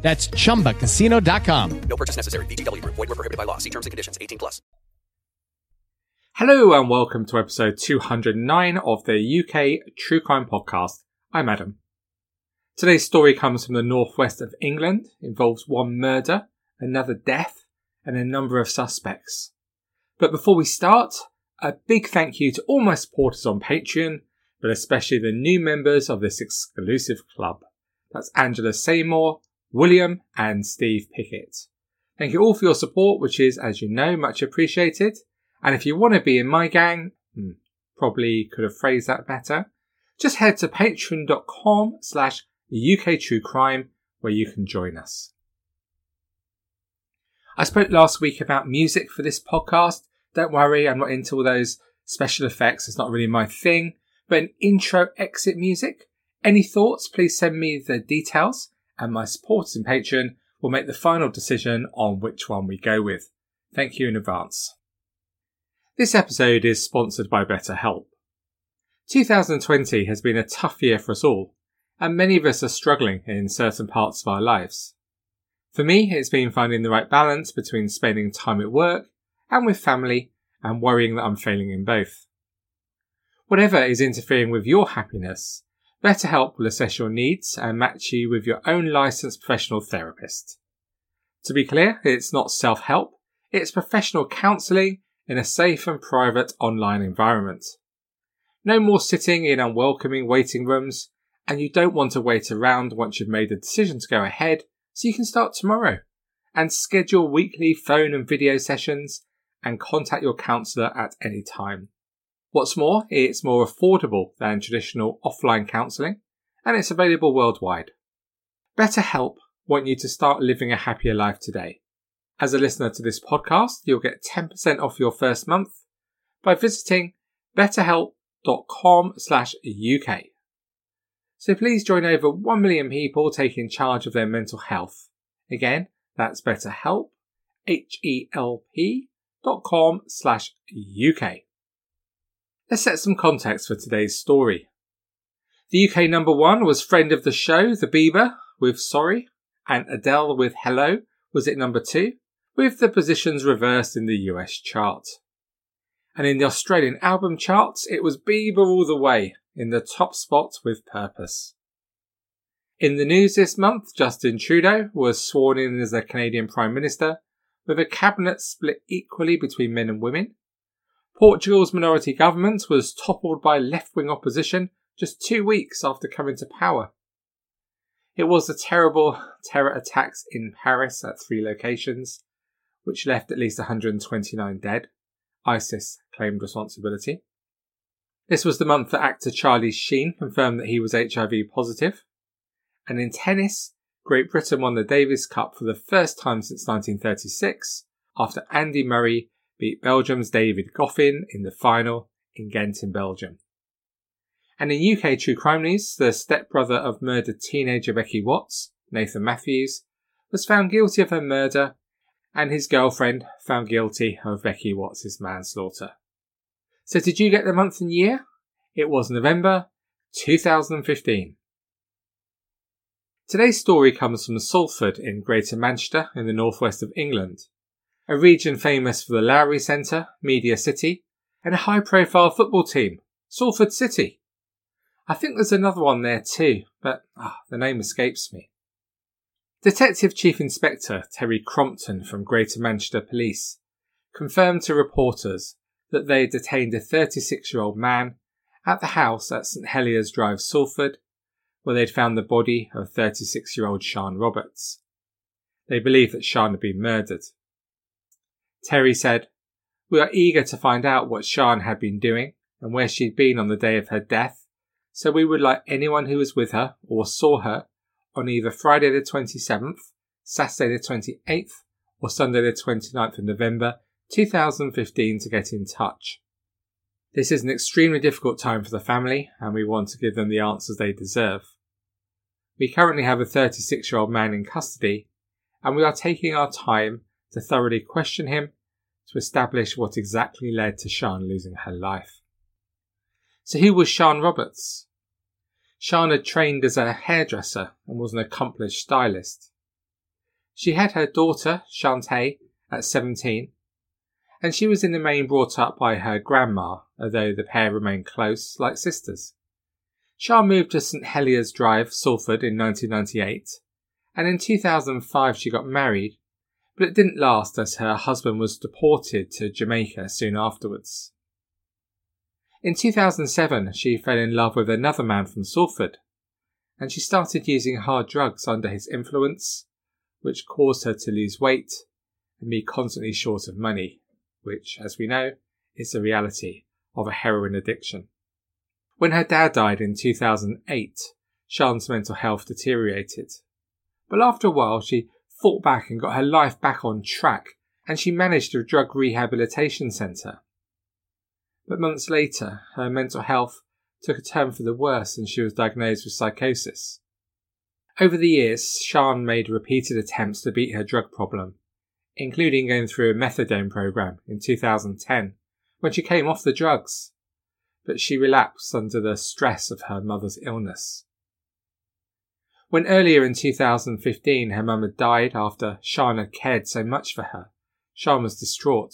That's chumbacasino.com. No purchase necessary. VGW Group. Void were prohibited by law. See terms and conditions. 18 plus. Hello and welcome to episode 209 of the UK True Crime Podcast. I'm Adam. Today's story comes from the northwest of England, involves one murder, another death, and a number of suspects. But before we start, a big thank you to all my supporters on Patreon, but especially the new members of this exclusive club. That's Angela Seymour, William, and Steve Pickett. Thank you all for your support, which is, as you know, much appreciated. And if you want to be in my gang, hmm, probably could have phrased that better, just head to patreon.com slash UK True Crime where you can join us. I spoke last week about music for this podcast. Don't worry, I'm not into all those special effects. It's not really my thing. But an intro exit music. Any thoughts? Please send me the details and my supporters in Patreon will make the final decision on which one we go with. Thank you in advance. This episode is sponsored by BetterHelp. 2020 has been a tough year for us all, and many of us are struggling in certain parts of our lives. For me, it's been finding the right balance between spending time at work and with family and worrying that I'm failing in both. Whatever is interfering with your happiness, BetterHelp will assess your needs and match you with your own licensed professional therapist. To be clear, it's not self-help, it's professional counselling in a safe and private online environment. No more sitting in unwelcoming waiting rooms, and you don't want to wait around once you've made the decision to go ahead, so you can start tomorrow. And schedule weekly phone and video sessions and contact your counsellor at any time. What's more, it's more affordable than traditional offline counselling and it's available worldwide. BetterHelp want you to start living a happier life today. As a listener to this podcast, you'll get 10% off your first month by visiting betterhelp.com slash UK. So please join over 1 million people taking charge of their mental health. Again, that's betterhelp, H-E-L-P dot com slash UK. Let's set some context for today's story. The UK number one was friend of the show, The Bieber, with Sorry, and Adele with Hello was at number two, with the positions reversed in the US chart. And in the Australian album charts, it was Bieber all the way, in the top spot with Purpose. In the news this month, Justin Trudeau was sworn in as the Canadian Prime Minister, with a cabinet split equally between men and women, Portugal's minority government was toppled by left wing opposition just two weeks after coming to power. It was the terrible terror attacks in Paris at three locations, which left at least 129 dead. ISIS claimed responsibility. This was the month that actor Charlie Sheen confirmed that he was HIV positive. And in tennis, Great Britain won the Davis Cup for the first time since 1936 after Andy Murray beat Belgium's David Goffin in the final in Ghent in Belgium. And in UK true crime news, the stepbrother of murdered teenager Becky Watts, Nathan Matthews, was found guilty of her murder and his girlfriend found guilty of Becky Watts' manslaughter. So did you get the month and year? It was November 2015. Today's story comes from Salford in Greater Manchester in the northwest of England a region famous for the Lowry Centre, Media City, and a high profile football team, Salford City. I think there's another one there too, but oh, the name escapes me. Detective Chief Inspector Terry Crompton from Greater Manchester Police confirmed to reporters that they had detained a 36 year old man at the house at St Heliers Drive, Salford, where they'd found the body of 36 year old Sian Roberts. They believe that Sian had been murdered. Terry said, We are eager to find out what Sian had been doing and where she'd been on the day of her death, so we would like anyone who was with her or saw her on either Friday the 27th, Saturday the 28th, or Sunday the 29th of November 2015 to get in touch. This is an extremely difficult time for the family, and we want to give them the answers they deserve. We currently have a 36 year old man in custody, and we are taking our time to thoroughly question him to establish what exactly led to Sian losing her life. So, who was Sian Roberts? Sian had trained as a hairdresser and was an accomplished stylist. She had her daughter, Shantae, at 17, and she was in the main brought up by her grandma, although the pair remained close, like sisters. Sian moved to St Heliers Drive, Salford in 1998, and in 2005 she got married, but it didn't last as her husband was deported to Jamaica soon afterwards. In 2007, she fell in love with another man from Salford, and she started using hard drugs under his influence, which caused her to lose weight and be constantly short of money, which, as we know, is the reality of a heroin addiction. When her dad died in 2008, Sian's mental health deteriorated. But after a while, she fought back and got her life back on track, and she managed a drug rehabilitation centre. But months later, her mental health took a turn for the worse and she was diagnosed with psychosis. Over the years, Sian made repeated attempts to beat her drug problem, including going through a methadone program in 2010 when she came off the drugs but she relapsed under the stress of her mother's illness. When earlier in 2015 her mum had died after Sian had cared so much for her, Sian was distraught.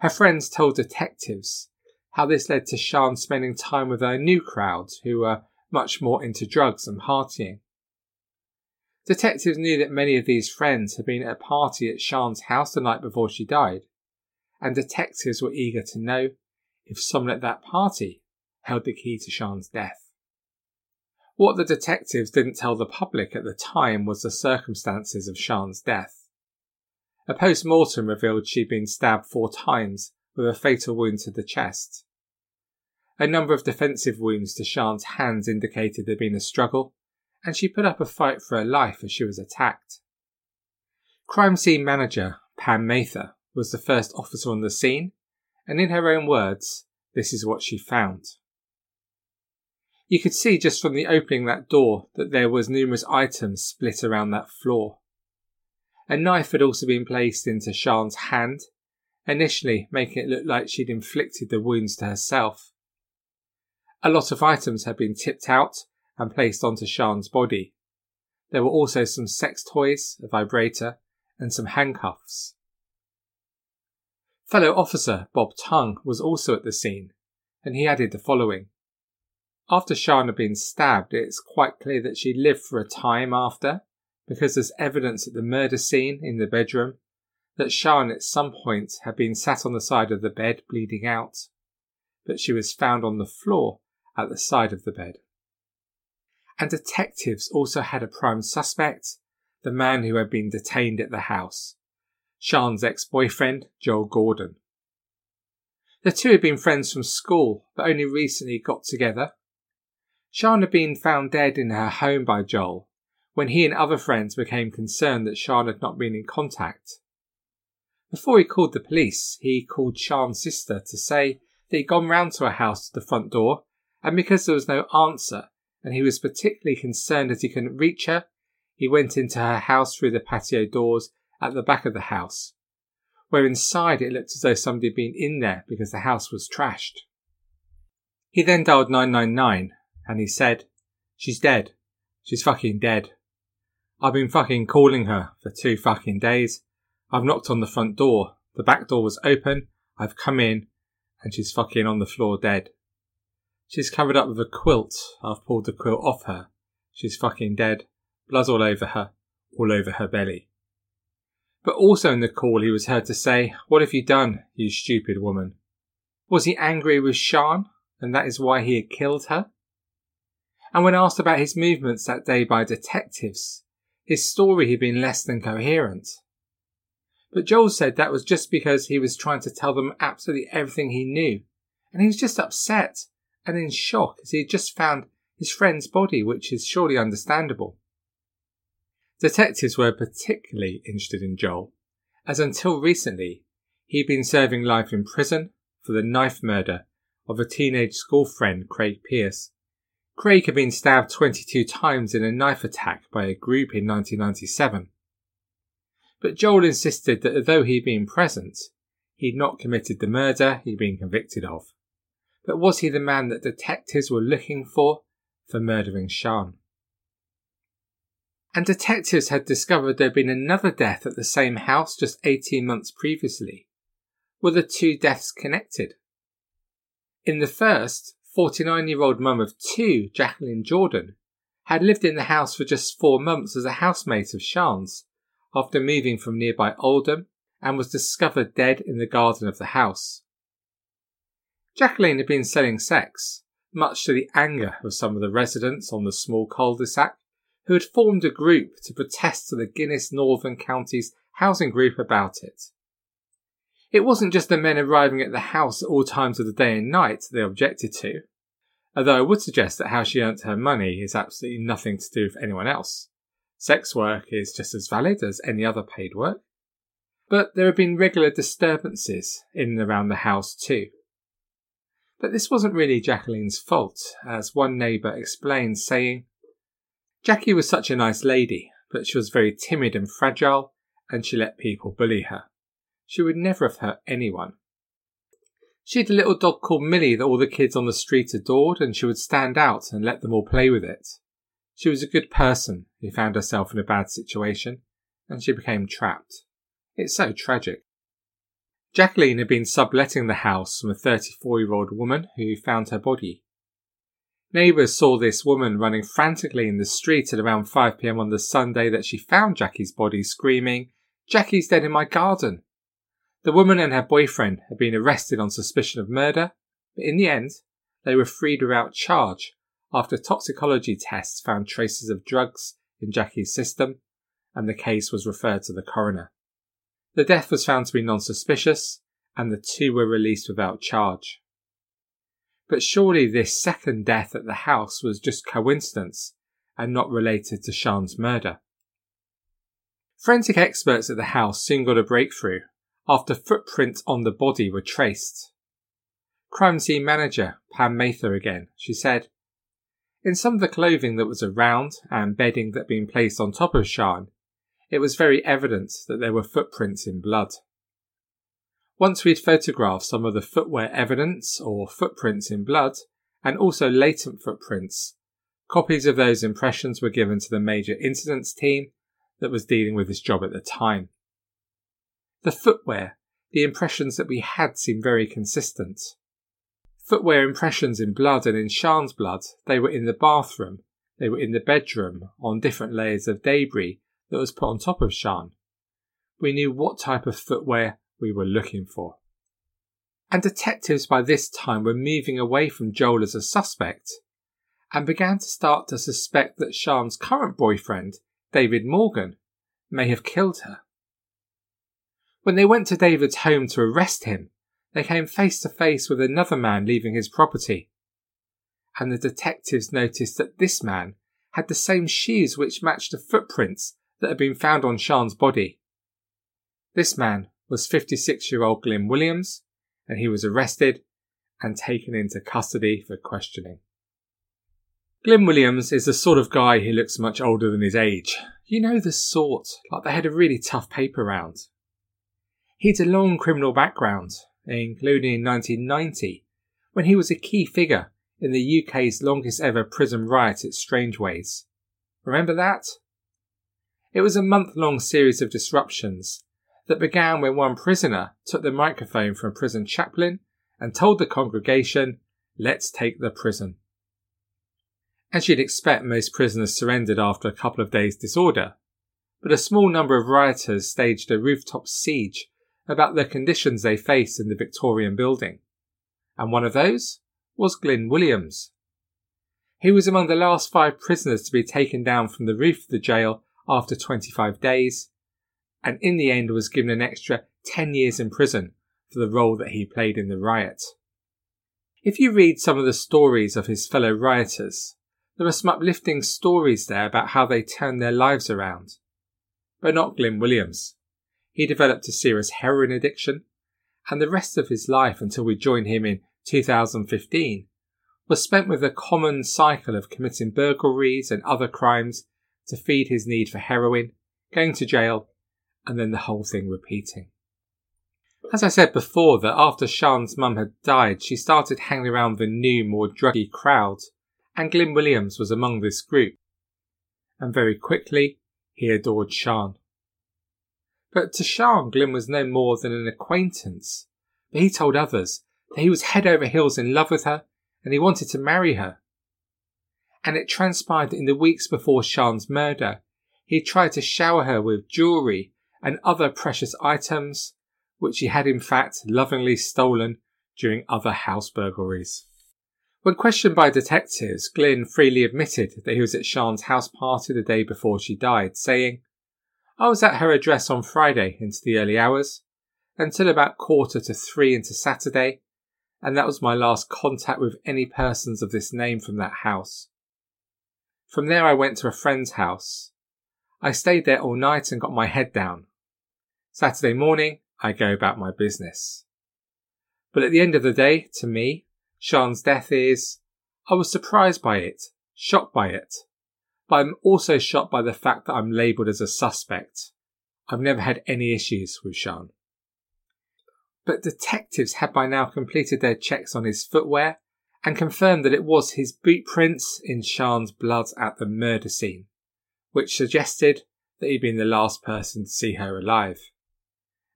Her friends told detectives how this led to Sian spending time with her new crowd who were much more into drugs and partying. Detectives knew that many of these friends had been at a party at Sian's house the night before she died, and detectives were eager to know if someone at that party held the key to Sian's death. What the detectives didn't tell the public at the time was the circumstances of Sian's death. A post mortem revealed she'd been stabbed four times with a fatal wound to the chest. A number of defensive wounds to Sian's hands indicated there'd been a struggle, and she put up a fight for her life as she was attacked. Crime scene manager Pam Mather was the first officer on the scene and in her own words, this is what she found. You could see just from the opening that door that there was numerous items split around that floor. A knife had also been placed into Sian's hand, initially making it look like she'd inflicted the wounds to herself. A lot of items had been tipped out and placed onto Sian's body. There were also some sex toys, a vibrator, and some handcuffs. Fellow officer Bob Tongue was also at the scene, and he added the following. After Sian had been stabbed, it's quite clear that she lived for a time after, because there's evidence at the murder scene in the bedroom that Sian at some point had been sat on the side of the bed bleeding out, but she was found on the floor at the side of the bed. And detectives also had a prime suspect, the man who had been detained at the house, Sian's ex boyfriend, Joel Gordon. The two had been friends from school, but only recently got together. Sian had been found dead in her home by Joel when he and other friends became concerned that Sian had not been in contact. Before he called the police, he called Sian's sister to say that he'd gone round to her house to the front door, and because there was no answer, and he was particularly concerned that he couldn't reach her, he went into her house through the patio doors at the back of the house, where inside it looked as though somebody had been in there because the house was trashed. He then dialed 999 and he said, She's dead. She's fucking dead. I've been fucking calling her for two fucking days. I've knocked on the front door. The back door was open. I've come in and she's fucking on the floor dead. She's covered up with a quilt. I've pulled the quilt off her. She's fucking dead. Blood all over her, all over her belly. But also in the call, he was heard to say, What have you done, you stupid woman? Was he angry with Sian, and that is why he had killed her? And when asked about his movements that day by detectives, his story had been less than coherent. But Joel said that was just because he was trying to tell them absolutely everything he knew, and he was just upset and in shock as he had just found his friend's body, which is surely understandable. Detectives were particularly interested in Joel, as until recently He'd been serving life in prison for the knife murder of a teenage school friend, Craig Pierce. Craig had been stabbed 22 times in a knife attack by a group in 1997. But Joel insisted that although he'd been present, he'd not committed the murder he'd been convicted of. But was he the man that detectives were looking for for murdering Sian? And detectives had discovered there'd been another death at the same house just 18 months previously. Were the two deaths connected? In the first, 49 year old mum of two, Jacqueline Jordan, had lived in the house for just four months as a housemate of Sian's after moving from nearby Oldham and was discovered dead in the garden of the house. Jacqueline had been selling sex, much to the anger of some of the residents on the small cul-de-sac who had formed a group to protest to the Guinness Northern Counties Housing Group about it. It wasn't just the men arriving at the house at all times of the day and night they objected to, although I would suggest that how she earnt her money is absolutely nothing to do with anyone else. Sex work is just as valid as any other paid work. But there have been regular disturbances in and around the house too. But this wasn't really Jacqueline's fault, as one neighbour explained, saying, Jackie was such a nice lady, but she was very timid and fragile, and she let people bully her. She would never have hurt anyone. She had a little dog called Millie that all the kids on the street adored, and she would stand out and let them all play with it. She was a good person who found herself in a bad situation, and she became trapped. It's so tragic. Jacqueline had been subletting the house from a 34 year old woman who found her body. Neighbours saw this woman running frantically in the street at around 5pm on the Sunday that she found Jackie's body, screaming, Jackie's dead in my garden. The woman and her boyfriend had been arrested on suspicion of murder, but in the end, they were freed without charge after toxicology tests found traces of drugs in Jackie's system, and the case was referred to the coroner. The death was found to be non suspicious, and the two were released without charge. But surely this second death at the house was just coincidence and not related to Sian's murder. Forensic experts at the house soon got a breakthrough after footprints on the body were traced. Crime scene manager Pam Mather again, she said, In some of the clothing that was around and bedding that had been placed on top of Sian, it was very evident that there were footprints in blood. Once we'd photographed some of the footwear evidence or footprints in blood, and also latent footprints, copies of those impressions were given to the major incidents team that was dealing with this job at the time. The footwear, the impressions that we had seemed very consistent. Footwear impressions in blood and in Sian's blood, they were in the bathroom, they were in the bedroom, on different layers of debris that was put on top of Sian. We knew what type of footwear we were looking for. And detectives by this time were moving away from Joel as a suspect and began to start to suspect that Sian's current boyfriend, David Morgan, may have killed her. When they went to David's home to arrest him, they came face to face with another man leaving his property. And the detectives noticed that this man had the same shoes which matched the footprints that had been found on Sian's body. This man was 56 year old Glyn Williams, and he was arrested and taken into custody for questioning. Glyn Williams is the sort of guy who looks much older than his age. You know the sort, like they had a really tough paper round. He had a long criminal background, including in 1990, when he was a key figure in the UK's longest ever prison riot at Strangeways. Remember that? It was a month long series of disruptions that began when one prisoner took the microphone from a prison chaplain and told the congregation, Let's take the prison. As you'd expect, most prisoners surrendered after a couple of days' disorder, but a small number of rioters staged a rooftop siege about the conditions they faced in the Victorian building. And one of those was Glyn Williams. He was among the last five prisoners to be taken down from the roof of the jail after 25 days, and in the end was given an extra 10 years in prison for the role that he played in the riot. If you read some of the stories of his fellow rioters, there are some uplifting stories there about how they turned their lives around. But not Glyn Williams. He developed a serious heroin addiction and the rest of his life until we joined him in 2015 was spent with a common cycle of committing burglaries and other crimes to feed his need for heroin, going to jail, and then the whole thing repeating. As I said before, that after Sian's mum had died, she started hanging around the new, more druggy crowd, and Glyn Williams was among this group. And very quickly, he adored Sian. But to Sian, Glyn was no more than an acquaintance. But he told others that he was head over heels in love with her and he wanted to marry her. And it transpired that in the weeks before Sian's murder, he tried to shower her with jewellery and other precious items, which he had in fact lovingly stolen during other house burglaries. When questioned by detectives, Glyn freely admitted that he was at Sian's house party the day before she died, saying, I was at her address on Friday into the early hours, until about quarter to three into Saturday, and that was my last contact with any persons of this name from that house. From there I went to a friend's house. I stayed there all night and got my head down. Saturday morning, I go about my business. But at the end of the day, to me, Sian's death is, I was surprised by it, shocked by it, but I'm also shocked by the fact that I'm labelled as a suspect. I've never had any issues with Sian. But detectives had by now completed their checks on his footwear and confirmed that it was his boot prints in Sian's blood at the murder scene, which suggested that he'd been the last person to see her alive.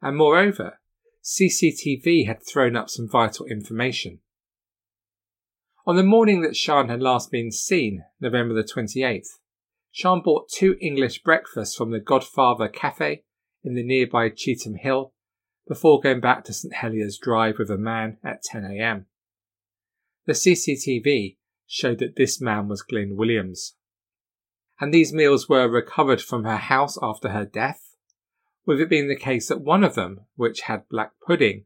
And moreover, CCTV had thrown up some vital information. On the morning that Sian had last been seen, November the 28th, Sian bought two English breakfasts from the Godfather Cafe in the nearby Cheetham Hill before going back to St Heliers Drive with a man at 10am. The CCTV showed that this man was Glyn Williams. And these meals were recovered from her house after her death, with it being the case that one of them, which had black pudding,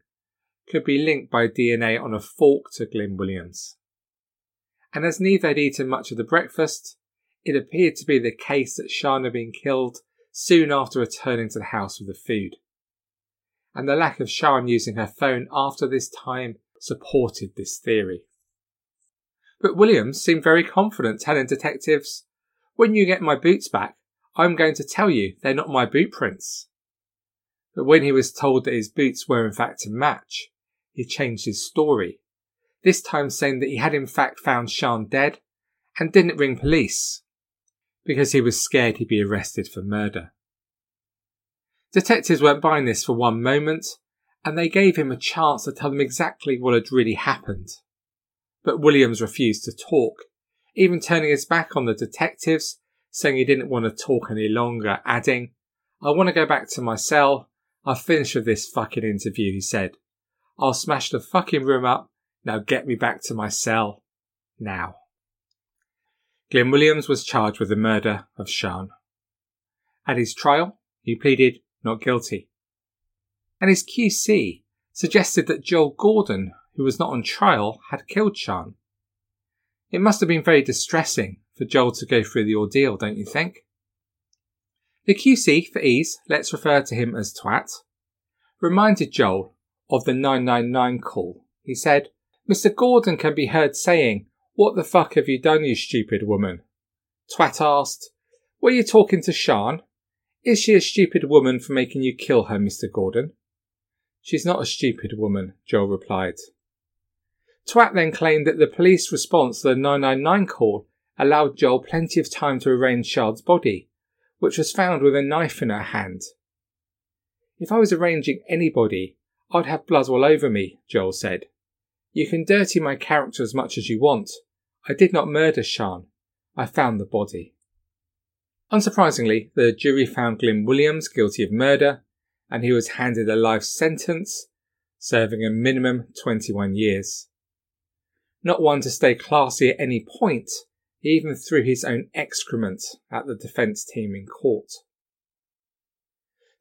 could be linked by DNA on a fork to Glyn Williams. And as neither had eaten much of the breakfast, it appeared to be the case that Sian had been killed soon after returning to the house with the food. And the lack of Sian using her phone after this time supported this theory. But Williams seemed very confident, telling detectives, When you get my boots back, I'm going to tell you they're not my boot prints. But when he was told that his boots were in fact to match, he changed his story, this time saying that he had in fact found Sian dead and didn't ring police because he was scared he'd be arrested for murder. Detectives weren't buying this for one moment, and they gave him a chance to tell them exactly what had really happened. But Williams refused to talk, even turning his back on the detectives, saying he didn't want to talk any longer, adding, I want to go back to my cell. I've finished with this fucking interview, he said. I'll smash the fucking room up. Now get me back to my cell. Now. Glyn Williams was charged with the murder of Sian. At his trial, he pleaded not guilty. And his QC suggested that Joel Gordon, who was not on trial, had killed Sian. It must have been very distressing for Joel to go through the ordeal, don't you think? The QC, for ease, let's refer to him as Twat, reminded Joel of the 999 call. He said, Mr. Gordon can be heard saying, what the fuck have you done, you stupid woman? Twat asked. Were you talking to Sian? Is she a stupid woman for making you kill her, Mr. Gordon? She's not a stupid woman, Joel replied. Twat then claimed that the police response to the 999 call allowed Joel plenty of time to arrange Sian's body, which was found with a knife in her hand. If I was arranging anybody, I'd have blood all over me, Joel said. You can dirty my character as much as you want. I did not murder Sian. I found the body. Unsurprisingly, the jury found Glyn Williams guilty of murder, and he was handed a life sentence, serving a minimum 21 years. Not one to stay classy at any point, he even threw his own excrement at the defence team in court.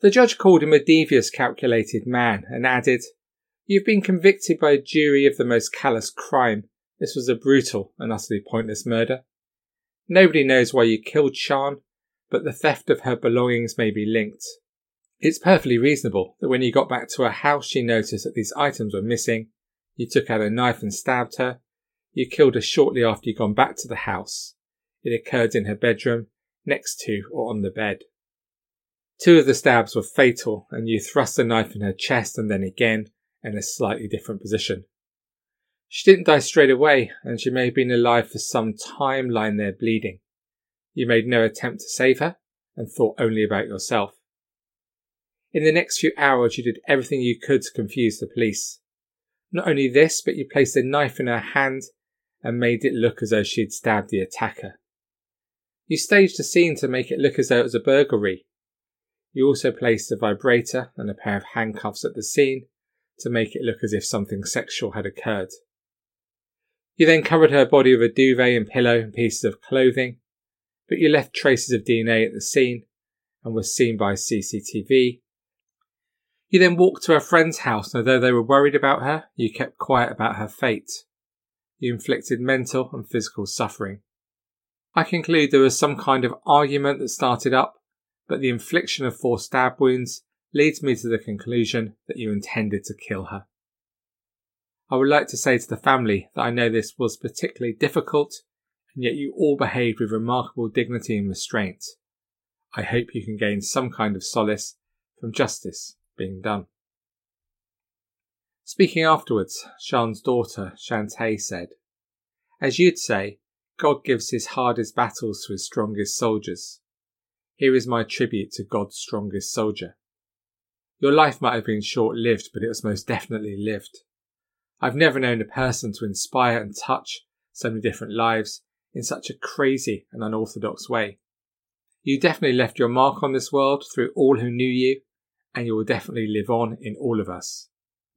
The judge called him a devious, calculated man and added, You've been convicted by a jury of the most callous crime. This was a brutal and utterly pointless murder. Nobody knows why you killed Sian, but the theft of her belongings may be linked. It's perfectly reasonable that when you got back to her house, she noticed that these items were missing. You took out a knife and stabbed her. You killed her shortly after you'd gone back to the house. It occurred in her bedroom, next to or on the bed. Two of the stabs were fatal, and you thrust a knife in her chest and then again in a slightly different position. She didn't die straight away, and she may have been alive for some time lying there bleeding. You made no attempt to save her and thought only about yourself. In the next few hours, you did everything you could to confuse the police. Not only this, but you placed a knife in her hand and made it look as though she had stabbed the attacker. You staged a scene to make it look as though it was a burglary. You also placed a vibrator and a pair of handcuffs at the scene to make it look as if something sexual had occurred. You then covered her body with a duvet and pillow and pieces of clothing, but you left traces of DNA at the scene and were seen by CCTV you then walked to her friend's house, and although they were worried about her, you kept quiet about her fate. You inflicted mental and physical suffering. I conclude there was some kind of argument that started up, but the infliction of four stab wounds leads me to the conclusion that you intended to kill her. I would like to say to the family that I know this was particularly difficult, and yet you all behaved with remarkable dignity and restraint. I hope you can gain some kind of solace from justice being done. Speaking afterwards, Sian's daughter, Shantae, said, As you'd say, God gives his hardest battles to his strongest soldiers. Here is my tribute to God's strongest soldier. Your life might have been short lived, but it was most definitely lived. I've never known a person to inspire and touch so many different lives in such a crazy and unorthodox way. You definitely left your mark on this world through all who knew you and you will definitely live on in all of us.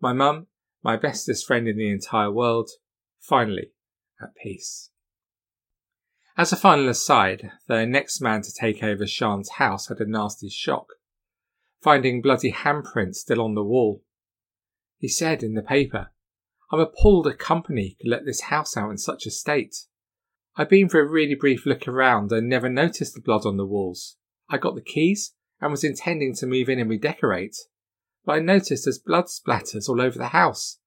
My mum, my bestest friend in the entire world, finally at peace. As a final aside, the next man to take over Sian's house had a nasty shock, finding bloody handprints still on the wall. He said in the paper, I'm appalled a company could let this house out in such a state. I've been for a really brief look around and never noticed the blood on the walls. I got the keys and was intending to move in and redecorate, but I noticed there's blood splatters all over the house,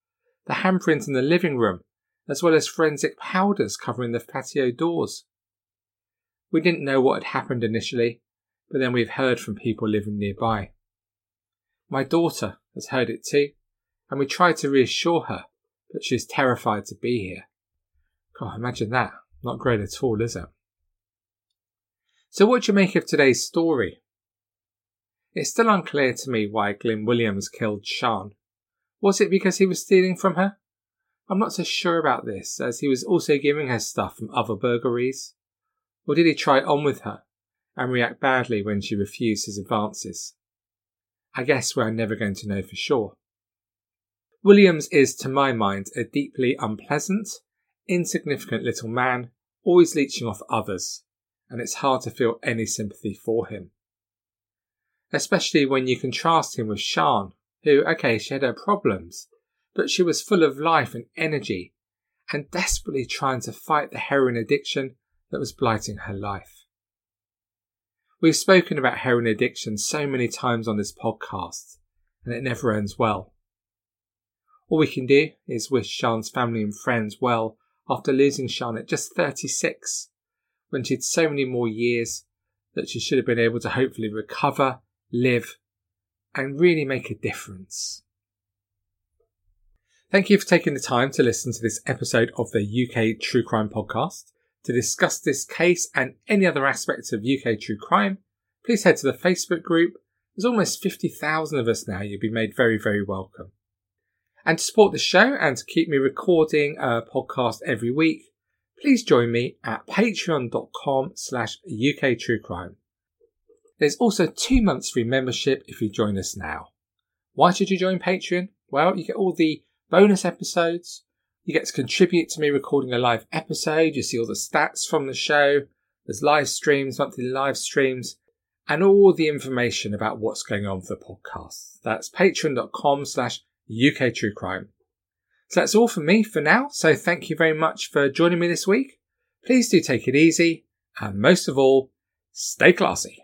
the handprint in the living room, as well as forensic powders covering the patio doors. We didn't know what had happened initially, but then we've heard from people living nearby. My daughter has heard it too, and we tried to reassure her, but she's terrified to be here. God, imagine that. Not great at all, is it? So, what do you make of today's story? It's still unclear to me why Glyn Williams killed Sian. Was it because he was stealing from her? I'm not so sure about this, as he was also giving her stuff from other burglaries. Or did he try on with her and react badly when she refused his advances? I guess we're never going to know for sure. Williams is, to my mind, a deeply unpleasant, insignificant little man, always leeching off others, and it's hard to feel any sympathy for him especially when you contrast him with Sian, who, okay, she had her problems, but she was full of life and energy and desperately trying to fight the heroin addiction that was blighting her life. We've spoken about heroin addiction so many times on this podcast, and it never ends well. All we can do is wish Sian's family and friends well after losing Sian at just 36, when she had so many more years that she should have been able to hopefully recover live, and really make a difference. Thank you for taking the time to listen to this episode of the UK True Crime Podcast. To discuss this case and any other aspects of UK true crime, please head to the Facebook group. There's almost 50,000 of us now. You'll be made very, very welcome. And to support the show and to keep me recording a podcast every week, please join me at patreon.com slash UK True Crime. There's also two months free membership if you join us now. Why should you join Patreon? Well, you get all the bonus episodes. You get to contribute to me recording a live episode. You see all the stats from the show. There's live streams, monthly live streams, and all the information about what's going on for the podcast. That's patreon.com slash UK True Crime. So that's all from me for now. So thank you very much for joining me this week. Please do take it easy. And most of all, stay classy.